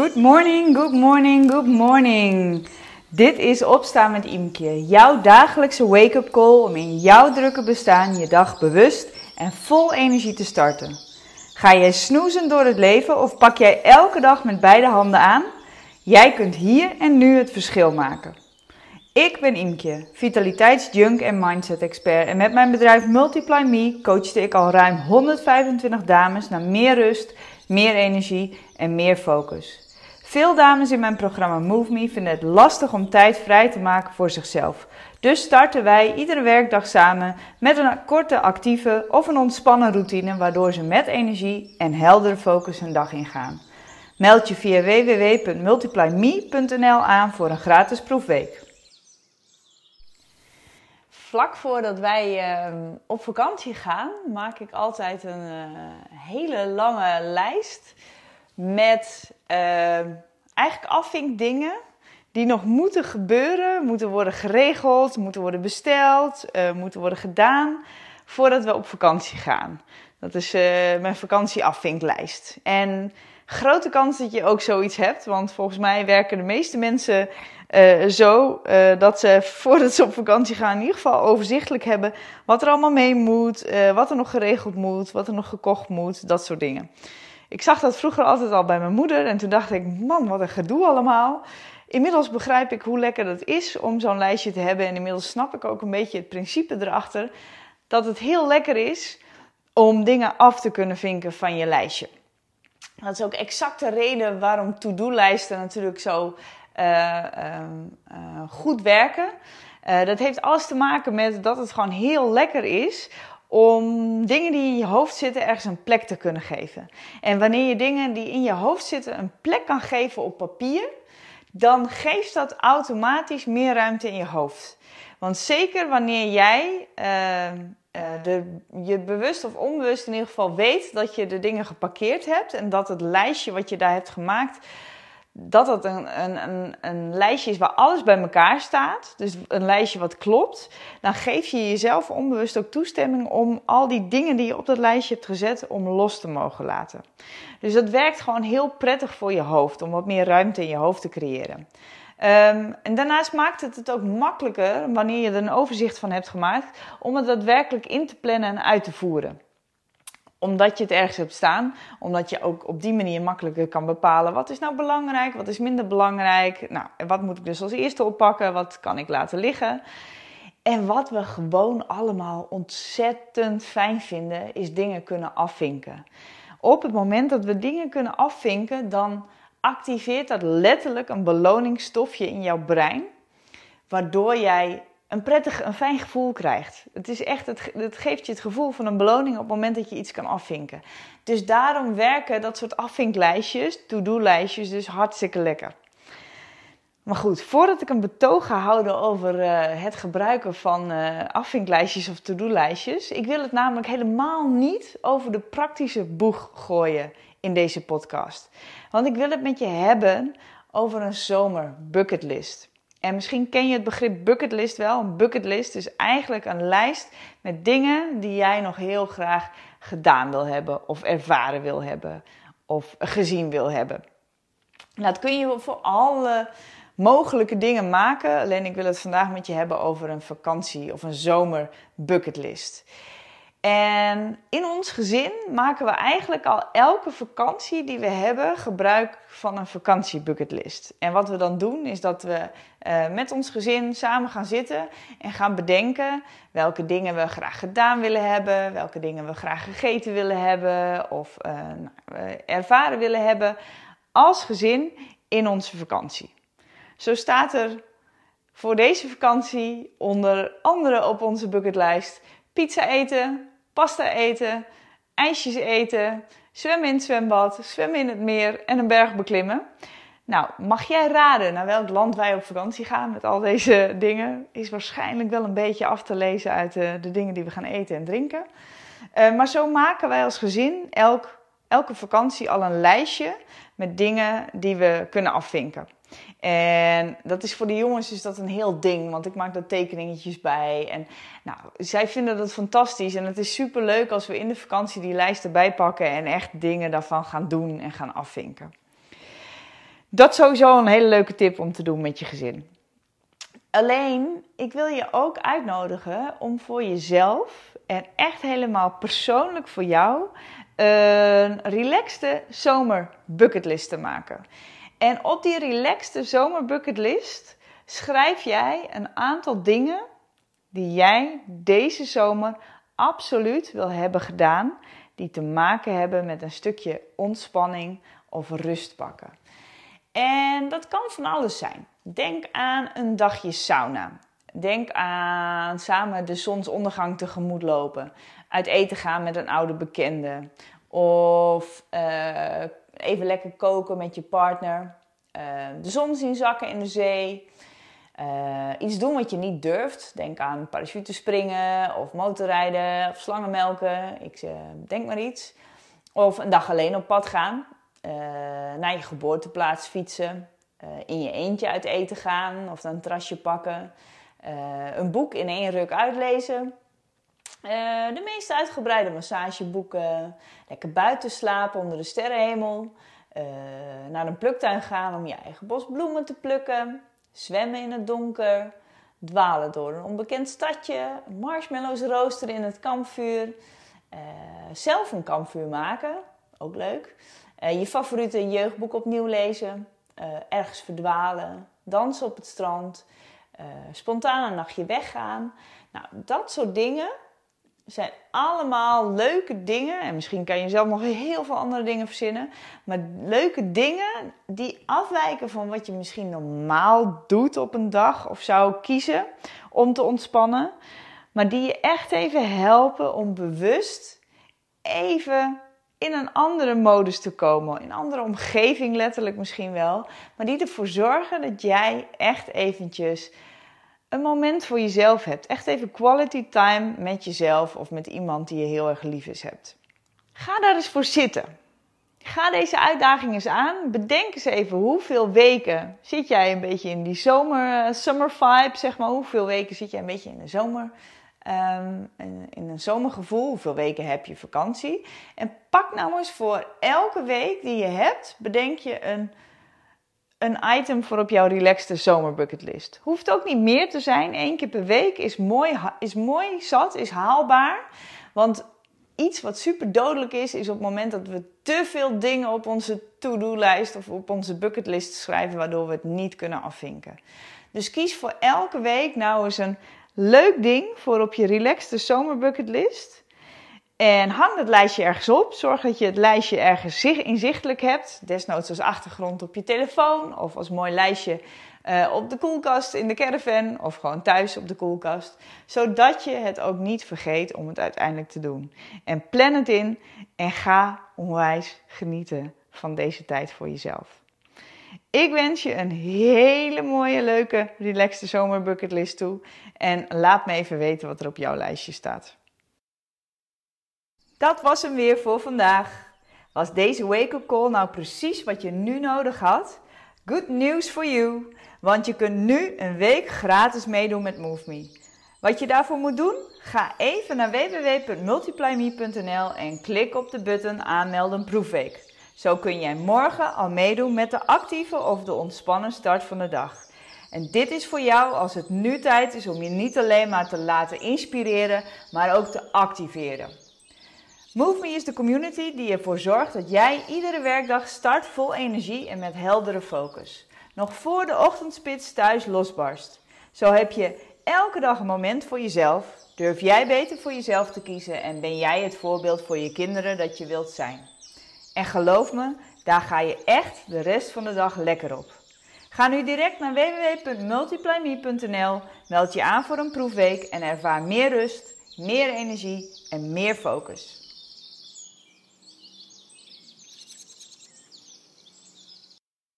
Good morning, good morning, good morning. Dit is Opstaan met Imke, jouw dagelijkse wake-up call om in jouw drukke bestaan je dag bewust en vol energie te starten. Ga jij snoezen door het leven of pak jij elke dag met beide handen aan? Jij kunt hier en nu het verschil maken. Ik ben Imke, vitaliteitsjunk en mindset expert en met mijn bedrijf Multiply Me coachte ik al ruim 125 dames naar meer rust, meer energie en meer focus. Veel dames in mijn programma Move Me vinden het lastig om tijd vrij te maken voor zichzelf. Dus starten wij iedere werkdag samen met een korte actieve of een ontspannen routine waardoor ze met energie en heldere focus hun dag ingaan. Meld je via www.multiplyme.nl aan voor een gratis proefweek. Vlak voordat wij uh, op vakantie gaan, maak ik altijd een uh, hele lange lijst met uh, eigenlijk afvinkdingen die nog moeten gebeuren, moeten worden geregeld, moeten worden besteld, uh, moeten worden gedaan voordat we op vakantie gaan. Dat is uh, mijn vakantieafvinklijst. En grote kans dat je ook zoiets hebt, want volgens mij werken de meeste mensen uh, zo dat ze voordat ze op vakantie gaan in ieder geval overzichtelijk hebben wat er allemaal mee moet, wat er nog geregeld moet, wat er nog gekocht moet, dat soort dingen. Ik zag dat vroeger altijd al bij mijn moeder en toen dacht ik, man, wat een gedoe allemaal. Inmiddels begrijp ik hoe lekker het is om zo'n lijstje te hebben en inmiddels snap ik ook een beetje het principe erachter dat het heel lekker is om dingen af te kunnen vinken van je lijstje. Dat is ook exact de reden waarom to-do-lijsten natuurlijk zo uh, uh, uh, goed werken. dat heeft alles te maken met dat het gewoon heel lekker is om dingen die in je hoofd zitten ergens een plek te kunnen geven. En wanneer je dingen die in je hoofd zitten een plek kan geven op papier, dan geeft dat automatisch meer ruimte in je hoofd. Want zeker wanneer jij uh, de, je bewust of onbewust in ieder geval weet dat je de dingen geparkeerd hebt en dat het lijstje wat je daar hebt gemaakt dat het een, een, een, een, lijstje is waar alles bij elkaar staat. Dus een lijstje wat klopt. Dan geef je jezelf onbewust ook toestemming om al die dingen die je op dat lijstje hebt gezet, om los te mogen laten. Dus dat werkt gewoon heel prettig voor je hoofd, om wat meer ruimte in je hoofd te creëren. Um, en daarnaast maakt het het ook makkelijker, wanneer je er een overzicht van hebt gemaakt, om het daadwerkelijk in te plannen en uit te voeren omdat je het ergens hebt staan. Omdat je ook op die manier makkelijker kan bepalen wat is nou belangrijk, wat is minder belangrijk. Nou, wat moet ik dus als eerste oppakken, wat kan ik laten liggen. En wat we gewoon allemaal ontzettend fijn vinden, is dingen kunnen afvinken. Op het moment dat we dingen kunnen afvinken, dan activeert dat letterlijk een beloningsstofje in jouw brein. Waardoor jij een prettig, een fijn gevoel krijgt. Het, is echt, het, geeft je het gevoel van een beloning op het moment dat je iets kan afvinken. Dus daarom werken dat soort afvinklijstjes, to-do-lijstjes, dus hartstikke lekker. Maar goed, voordat ik een betoog ga houden over uh, het gebruiken van uh, afvinklijstjes of to-do-lijstjes, ik wil het namelijk helemaal niet over de praktische boeg gooien in deze podcast. Want ik wil het met je hebben over een zomer bucketlist. En misschien ken je het begrip bucketlist wel. Een bucketlist is eigenlijk een lijst met dingen die jij nog heel graag gedaan wil hebben, of ervaren wil hebben, of gezien wil hebben. Nou, dat kun je voor alle mogelijke dingen maken. Alleen ik wil het vandaag met je hebben over een vakantie of een zomer bucketlist. En in ons gezin maken we eigenlijk al elke vakantie die we hebben gebruik van een vakantiebucketlist. En wat we dan doen is dat we uh, met ons gezin samen gaan zitten en gaan bedenken welke dingen we graag gedaan willen hebben, welke dingen we graag gegeten willen hebben of uh, nou, ervaren willen hebben als gezin in onze vakantie. Zo staat er voor deze vakantie onder andere op onze bucketlijst pizza eten, pasta eten, ijsjes eten, zwemmen in het zwembad, zwemmen in het meer en een berg beklimmen. Nou, mag jij raden naar welk land wij op vakantie gaan met al deze dingen? Is waarschijnlijk wel een beetje af te lezen uit de, de dingen die we gaan eten en drinken. Uh, maar zo maken wij als gezin elk, elke vakantie al een lijstje met dingen die we kunnen afvinken. En dat is voor de jongens is dat een heel ding, want ik maak daar tekeningetjes bij. En nou, zij vinden dat fantastisch. En het is super leuk als we in de vakantie die lijst erbij pakken en echt dingen daarvan gaan doen en gaan afvinken. Dat is sowieso een hele leuke tip om te doen met je gezin. Alleen, ik wil je ook uitnodigen om voor jezelf en echt helemaal persoonlijk voor jou een relaxte zomer bucketlist te maken. En op die relaxte zomer bucketlist schrijf jij een aantal dingen die jij deze zomer absoluut wil hebben gedaan, die te maken hebben met een stukje ontspanning of rust pakken. En dat kan van alles zijn. Denk aan een dagje sauna. Denk aan samen de zonsondergang tegemoet lopen. Uit eten gaan met een oude bekende. Of uh, even lekker koken met je partner. Uh, de zon zien zakken in de zee. Uh, iets doen wat je niet durft. Denk aan parachute springen of motorrijden of slangenmelken. Ik denk maar iets. Of een dag alleen op pad gaan. naar je geboorteplaats fietsen. in je eentje uit eten gaan of een trasje pakken. een boek in één ruk uitlezen. De meest uitgebreide massageboeken. Lekker buiten slapen onder de sterrenhemel. Uh, naar een pluktuin gaan om je eigen bos bloemen te plukken. Zwemmen in het donker. Dwalen door een onbekend stadje. Marshmallows roosteren in het kampvuur. Uh, zelf een kampvuur maken. Ook leuk. Je favoriete jeugdboek opnieuw lezen. ergens verdwalen. Dansen op het strand. spontaan een nachtje weggaan. Nou, dat soort dingen zijn allemaal leuke dingen. En misschien kan je zelf nog heel veel andere dingen verzinnen. Maar leuke dingen die afwijken van wat je misschien normaal doet op een dag. Of zou kiezen om te ontspannen. Maar die je echt even helpen om bewust even in een andere modus te komen. In een andere omgeving letterlijk misschien wel. Maar die ervoor zorgen dat jij echt eventjes een moment voor jezelf hebt. Echt even quality time met jezelf of met iemand die je heel erg lief is hebt. Ga daar eens voor zitten. Ga deze uitdaging eens aan. Bedenk eens even hoeveel weken zit jij een beetje in die zomer, eh, summer vibe, zeg maar. Hoeveel weken zit jij een beetje in de zomer, um, in een zomergevoel. Hoeveel weken heb je vakantie? En pak nou eens voor elke week die je hebt, bedenk je een een item voor op jouw relaxte zomerbucketlist. Hoeft ook niet meer te zijn. Eén keer per week is mooi, is mooi zat, is haalbaar. Want iets wat super dodelijk is, is op het moment dat we te veel dingen op onze to-do-lijst of op onze bucketlist schrijven, waardoor we het niet kunnen afvinken. Dus kies voor elke week nou eens een leuk ding voor op je relaxte zomerbucketlist. En hang het lijstje ergens op. Zorg dat je het lijstje ergens inzichtelijk hebt. Desnoods als achtergrond op je telefoon of als mooi lijstje uh, op de koelkast in de caravan of gewoon thuis op de koelkast. Zodat je het ook niet vergeet om het uiteindelijk te doen. En plan het in en ga onwijs genieten van deze tijd voor jezelf. Ik wens je een hele mooie, leuke, relaxte zomerbucketlist toe. En laat me even weten wat er op jouw lijstje staat. Dat was hem weer voor vandaag. Was deze wake-up call nou precies wat je nu nodig had? Good news for you, want je kunt nu een week gratis meedoen met MoveMe. Wat je daarvoor moet doen? Ga even naar www.multiplyme.nl en klik op de button aanmelden proefweek. Zo kun jij morgen al meedoen met de actieve of de ontspannen start van de dag. En dit is voor jou als het nu tijd is om je niet alleen maar te laten inspireren, maar ook te activeren. MoveMe is de community die ervoor zorgt dat jij iedere werkdag start vol energie en met heldere focus. Nog voor de ochtendspits thuis losbarst. Zo heb je elke dag een moment voor jezelf. Durf jij beter voor jezelf te kiezen en ben jij het voorbeeld voor je kinderen dat je wilt zijn. En geloof me, daar ga je echt de rest van de dag lekker op. Ga nu direct naar www.multiplyme.nl, meld je aan voor een proefweek en ervaar meer rust, meer energie en meer focus.